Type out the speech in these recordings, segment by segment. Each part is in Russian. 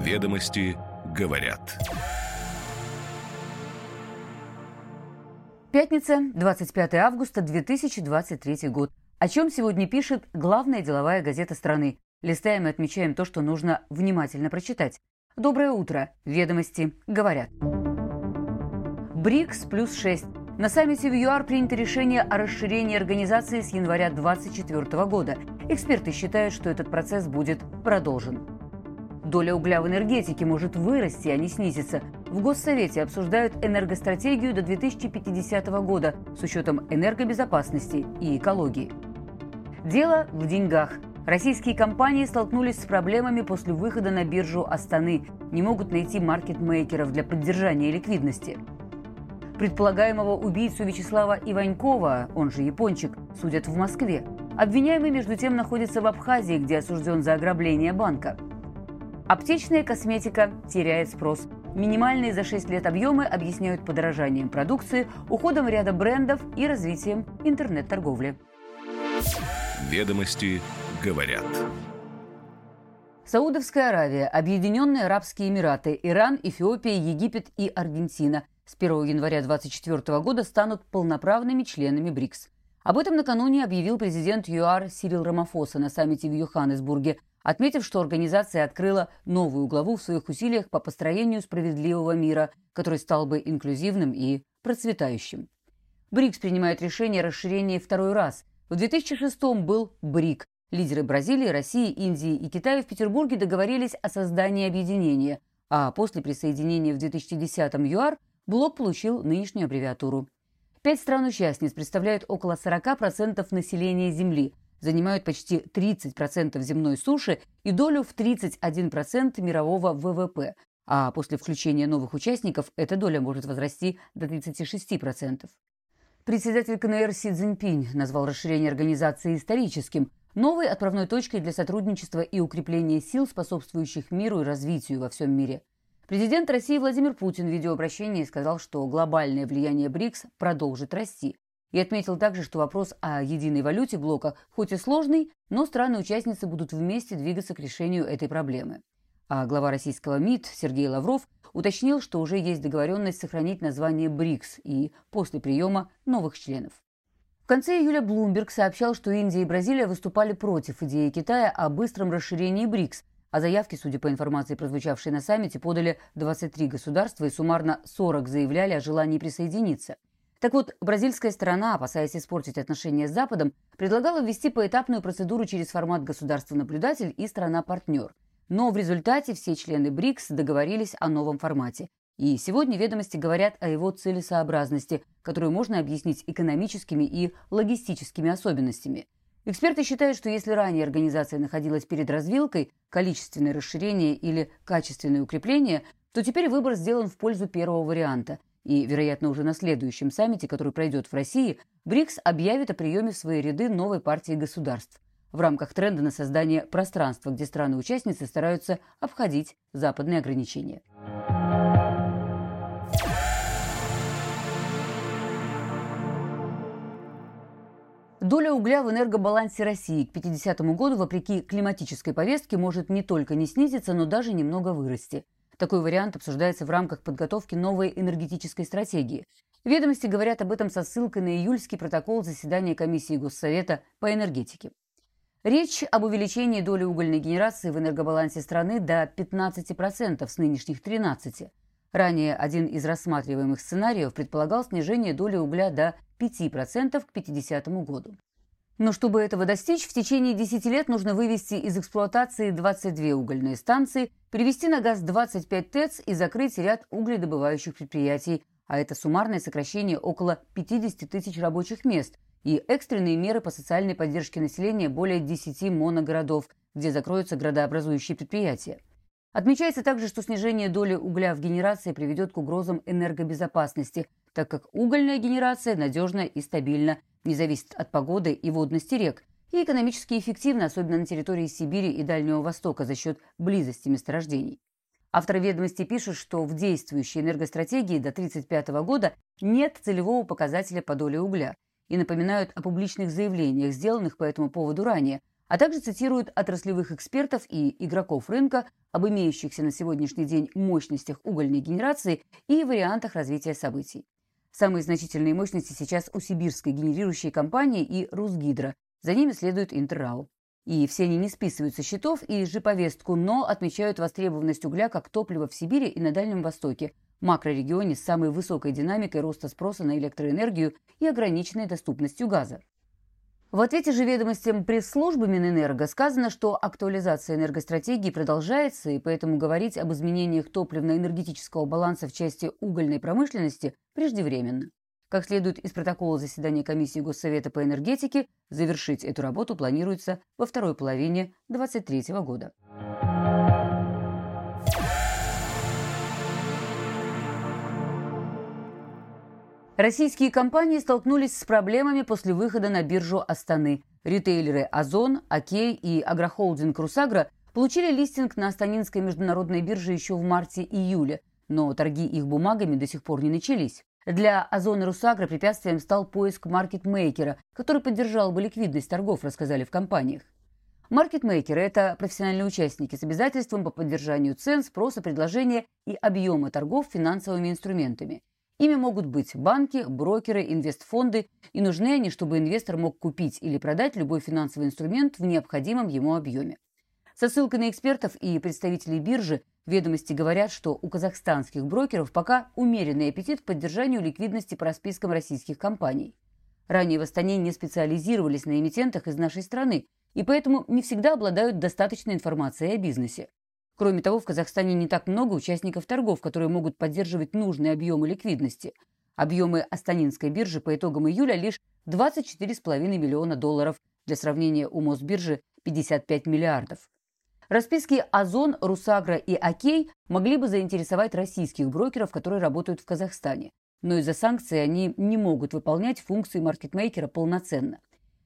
Ведомости говорят. Пятница, 25 августа 2023 год. О чем сегодня пишет главная деловая газета страны. Листаем и отмечаем то, что нужно внимательно прочитать. Доброе утро. Ведомости говорят. БРИКС плюс 6. На саммите в ЮАР принято решение о расширении организации с января 2024 года. Эксперты считают, что этот процесс будет продолжен. Доля угля в энергетике может вырасти, а не снизиться. В Госсовете обсуждают энергостратегию до 2050 года с учетом энергобезопасности и экологии. Дело в деньгах. Российские компании столкнулись с проблемами после выхода на биржу Астаны. Не могут найти маркетмейкеров для поддержания ликвидности. Предполагаемого убийцу Вячеслава Иванькова, он же Япончик, судят в Москве. Обвиняемый, между тем, находится в Абхазии, где осужден за ограбление банка. Аптечная косметика теряет спрос. Минимальные за 6 лет объемы объясняют подорожанием продукции, уходом ряда брендов и развитием интернет-торговли. Ведомости говорят. Саудовская Аравия, Объединенные Арабские Эмираты, Иран, Эфиопия, Египет и Аргентина с 1 января 2024 года станут полноправными членами БРИКС. Об этом накануне объявил президент ЮАР Сирил Рамафоса на саммите в Йоханнесбурге, отметив, что организация открыла новую главу в своих усилиях по построению справедливого мира, который стал бы инклюзивным и процветающим. БРИКС принимает решение о расширении второй раз. В 2006 был БРИК. Лидеры Бразилии, России, Индии и Китая в Петербурге договорились о создании объединения, а после присоединения в 2010 ЮАР – блок получил нынешнюю аббревиатуру. Пять стран-участниц представляют около 40% населения Земли, занимают почти 30% земной суши и долю в 31% мирового ВВП, а после включения новых участников эта доля может возрасти до 36%. Председатель КНР Си Цзиньпинь назвал расширение организации историческим, новой отправной точкой для сотрудничества и укрепления сил, способствующих миру и развитию во всем мире. Президент России Владимир Путин в видеообращении сказал, что глобальное влияние БРИКС продолжит расти. И отметил также, что вопрос о единой валюте блока хоть и сложный, но страны-участницы будут вместе двигаться к решению этой проблемы. А глава российского МИД Сергей Лавров уточнил, что уже есть договоренность сохранить название БРИКС и после приема новых членов. В конце июля Блумберг сообщал, что Индия и Бразилия выступали против идеи Китая о быстром расширении БРИКС, а заявки, судя по информации, прозвучавшей на саммите, подали 23 государства и суммарно 40 заявляли о желании присоединиться. Так вот, бразильская сторона, опасаясь испортить отношения с Западом, предлагала ввести поэтапную процедуру через формат государство-наблюдатель и страна-партнер. Но в результате все члены БРИКС договорились о новом формате. И сегодня ведомости говорят о его целесообразности, которую можно объяснить экономическими и логистическими особенностями – Эксперты считают, что если ранее организация находилась перед развилкой, количественное расширение или качественное укрепление, то теперь выбор сделан в пользу первого варианта. И, вероятно, уже на следующем саммите, который пройдет в России, БРИКС объявит о приеме в свои ряды новой партии государств в рамках тренда на создание пространства, где страны-участницы стараются обходить западные ограничения. Доля угля в энергобалансе России к 50 году, вопреки климатической повестке, может не только не снизиться, но даже немного вырасти. Такой вариант обсуждается в рамках подготовки новой энергетической стратегии. Ведомости говорят об этом со ссылкой на июльский протокол заседания комиссии Госсовета по энергетике. Речь об увеличении доли угольной генерации в энергобалансе страны до 15% с нынешних 13%. Ранее один из рассматриваемых сценариев предполагал снижение доли угля до 5% к 50 году. Но чтобы этого достичь, в течение 10 лет нужно вывести из эксплуатации 22 угольные станции, перевести на газ 25 ТЭЦ и закрыть ряд угледобывающих предприятий, а это суммарное сокращение около 50 тысяч рабочих мест и экстренные меры по социальной поддержке населения более 10 моногородов, где закроются градообразующие предприятия. Отмечается также, что снижение доли угля в генерации приведет к угрозам энергобезопасности, так как угольная генерация надежна и стабильна, не зависит от погоды и водности рек, и экономически эффективна, особенно на территории Сибири и Дальнего Востока за счет близости месторождений. Авторы ведомости пишут, что в действующей энергостратегии до 1935 года нет целевого показателя по доле угля и напоминают о публичных заявлениях, сделанных по этому поводу ранее, а также цитирует отраслевых экспертов и игроков рынка об имеющихся на сегодняшний день мощностях угольной генерации и вариантах развития событий. Самые значительные мощности сейчас у сибирской генерирующей компании и Русгидро, за ними следует Интеррау. И все они не списывают со счетов и повестку, но отмечают востребованность угля как топлива в Сибири и на Дальнем Востоке, макрорегионе с самой высокой динамикой роста спроса на электроэнергию и ограниченной доступностью газа. В ответе же ведомостям пресс-службы Минэнерго сказано, что актуализация энергостратегии продолжается, и поэтому говорить об изменениях топливно-энергетического баланса в части угольной промышленности преждевременно. Как следует из протокола заседания комиссии Госсовета по энергетике, завершить эту работу планируется во второй половине 2023 года. Российские компании столкнулись с проблемами после выхода на биржу Астаны. Ритейлеры Озон, Окей и агрохолдинг Русагра получили листинг на Астанинской международной бирже еще в марте-июле, но торги их бумагами до сих пор не начались. Для Озона Русагра препятствием стал поиск маркетмейкера, который поддержал бы ликвидность торгов, рассказали в компаниях. Маркетмейкеры – это профессиональные участники с обязательством по поддержанию цен, спроса, предложения и объема торгов финансовыми инструментами. Ими могут быть банки, брокеры, инвестфонды, и нужны они, чтобы инвестор мог купить или продать любой финансовый инструмент в необходимом ему объеме. Со ссылкой на экспертов и представителей биржи ведомости говорят, что у казахстанских брокеров пока умеренный аппетит к поддержанию ликвидности по распискам российских компаний. Ранее в Астане не специализировались на эмитентах из нашей страны, и поэтому не всегда обладают достаточной информацией о бизнесе. Кроме того, в Казахстане не так много участников торгов, которые могут поддерживать нужные объемы ликвидности. Объемы Астанинской биржи по итогам июля лишь 24,5 миллиона долларов. Для сравнения, у Мосбиржи 55 миллиардов. Расписки Озон, Русагра и Окей могли бы заинтересовать российских брокеров, которые работают в Казахстане. Но из-за санкций они не могут выполнять функции маркетмейкера полноценно.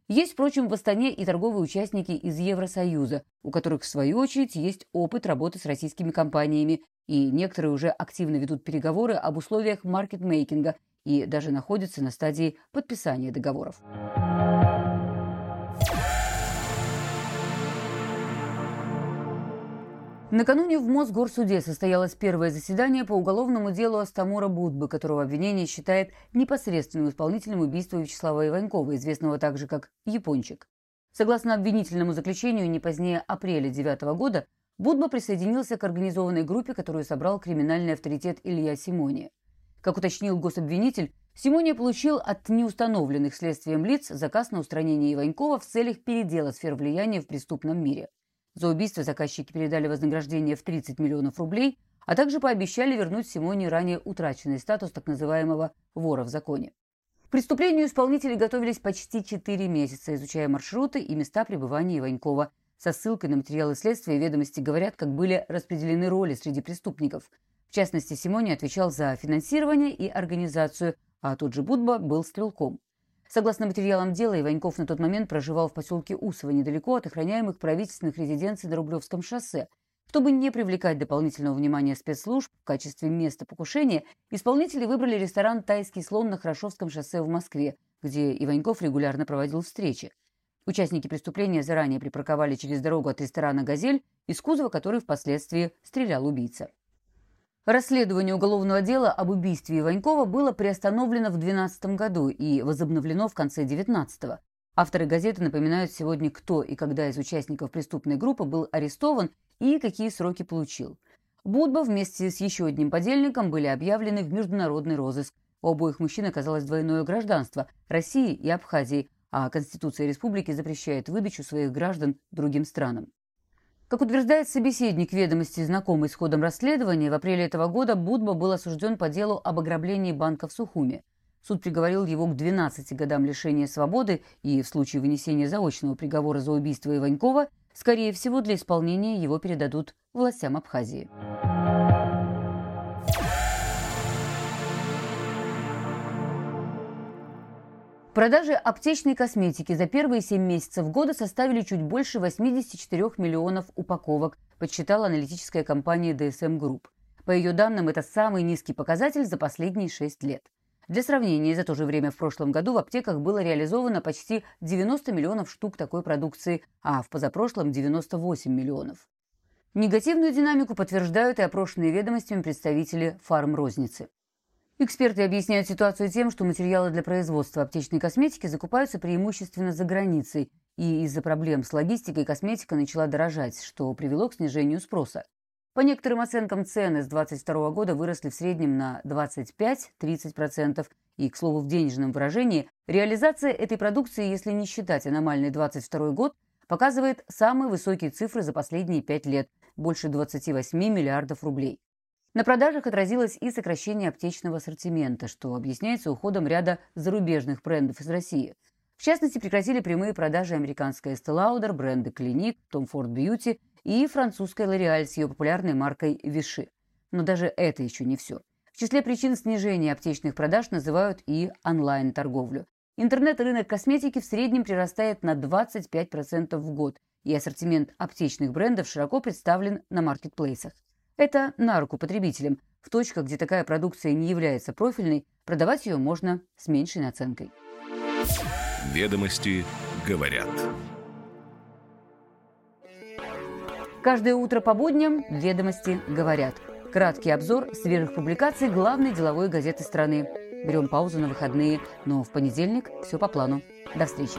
Есть, впрочем, в Астане и торговые участники из Евросоюза, у которых, в свою очередь, есть опыт работы с российскими компаниями, и некоторые уже активно ведут переговоры об условиях маркетмейкинга и даже находятся на стадии подписания договоров. Накануне в Мосгорсуде состоялось первое заседание по уголовному делу Астамура Будбы, которого обвинение считает непосредственным исполнителем убийства Вячеслава Иванькова, известного также как «Япончик». Согласно обвинительному заключению, не позднее апреля 2009 года Будба присоединился к организованной группе, которую собрал криминальный авторитет Илья Симония. Как уточнил гособвинитель, Симония получил от неустановленных следствием лиц заказ на устранение Иванькова в целях передела сфер влияния в преступном мире – за убийство заказчики передали вознаграждение в 30 миллионов рублей, а также пообещали вернуть Симоне ранее утраченный статус так называемого «вора в законе». К преступлению исполнители готовились почти 4 месяца, изучая маршруты и места пребывания Иванькова. Со ссылкой на материалы следствия ведомости говорят, как были распределены роли среди преступников. В частности, Симоне отвечал за финансирование и организацию, а тот же Будба был стрелком. Согласно материалам дела, Иваньков на тот момент проживал в поселке Усово, недалеко от охраняемых правительственных резиденций на Рублевском шоссе. Чтобы не привлекать дополнительного внимания спецслужб в качестве места покушения, исполнители выбрали ресторан «Тайский слон» на Хорошевском шоссе в Москве, где Иваньков регулярно проводил встречи. Участники преступления заранее припарковали через дорогу от ресторана «Газель», из кузова который впоследствии стрелял убийца. Расследование уголовного дела об убийстве Иванькова было приостановлено в 2012 году и возобновлено в конце 2019 Авторы газеты напоминают сегодня, кто и когда из участников преступной группы был арестован и какие сроки получил. Будба вместе с еще одним подельником были объявлены в международный розыск. У обоих мужчин оказалось двойное гражданство – России и Абхазии, а Конституция республики запрещает выдачу своих граждан другим странам. Как утверждает собеседник ведомости, знакомый с ходом расследования, в апреле этого года Будба был осужден по делу об ограблении банка в Сухуме. Суд приговорил его к 12 годам лишения свободы и, в случае вынесения заочного приговора за убийство Иванькова, скорее всего, для исполнения его передадут властям Абхазии. Продажи аптечной косметики за первые 7 месяцев года составили чуть больше 84 миллионов упаковок, подсчитала аналитическая компания DSM Group. По ее данным, это самый низкий показатель за последние 6 лет. Для сравнения, за то же время в прошлом году в аптеках было реализовано почти 90 миллионов штук такой продукции, а в позапрошлом 98 миллионов. Негативную динамику подтверждают и опрошенные ведомостями представители фармрозницы. Эксперты объясняют ситуацию тем, что материалы для производства аптечной косметики закупаются преимущественно за границей, и из-за проблем с логистикой косметика начала дорожать, что привело к снижению спроса. По некоторым оценкам, цены с 2022 года выросли в среднем на 25-30%, и, к слову, в денежном выражении, реализация этой продукции, если не считать аномальный 2022 год, показывает самые высокие цифры за последние пять лет – больше 28 миллиардов рублей. На продажах отразилось и сокращение аптечного ассортимента, что объясняется уходом ряда зарубежных брендов из России. В частности, прекратили прямые продажи американской Estee Lauder, бренды Clinique, Tom Ford Beauty и французская L'Oréal с ее популярной маркой Vichy. Но даже это еще не все. В числе причин снижения аптечных продаж называют и онлайн-торговлю. Интернет-рынок косметики в среднем прирастает на 25% в год, и ассортимент аптечных брендов широко представлен на маркетплейсах. Это на руку потребителям. В точках, где такая продукция не является профильной, продавать ее можно с меньшей наценкой. Ведомости говорят. Каждое утро по будням «Ведомости говорят». Краткий обзор свежих публикаций главной деловой газеты страны. Берем паузу на выходные, но в понедельник все по плану. До встречи.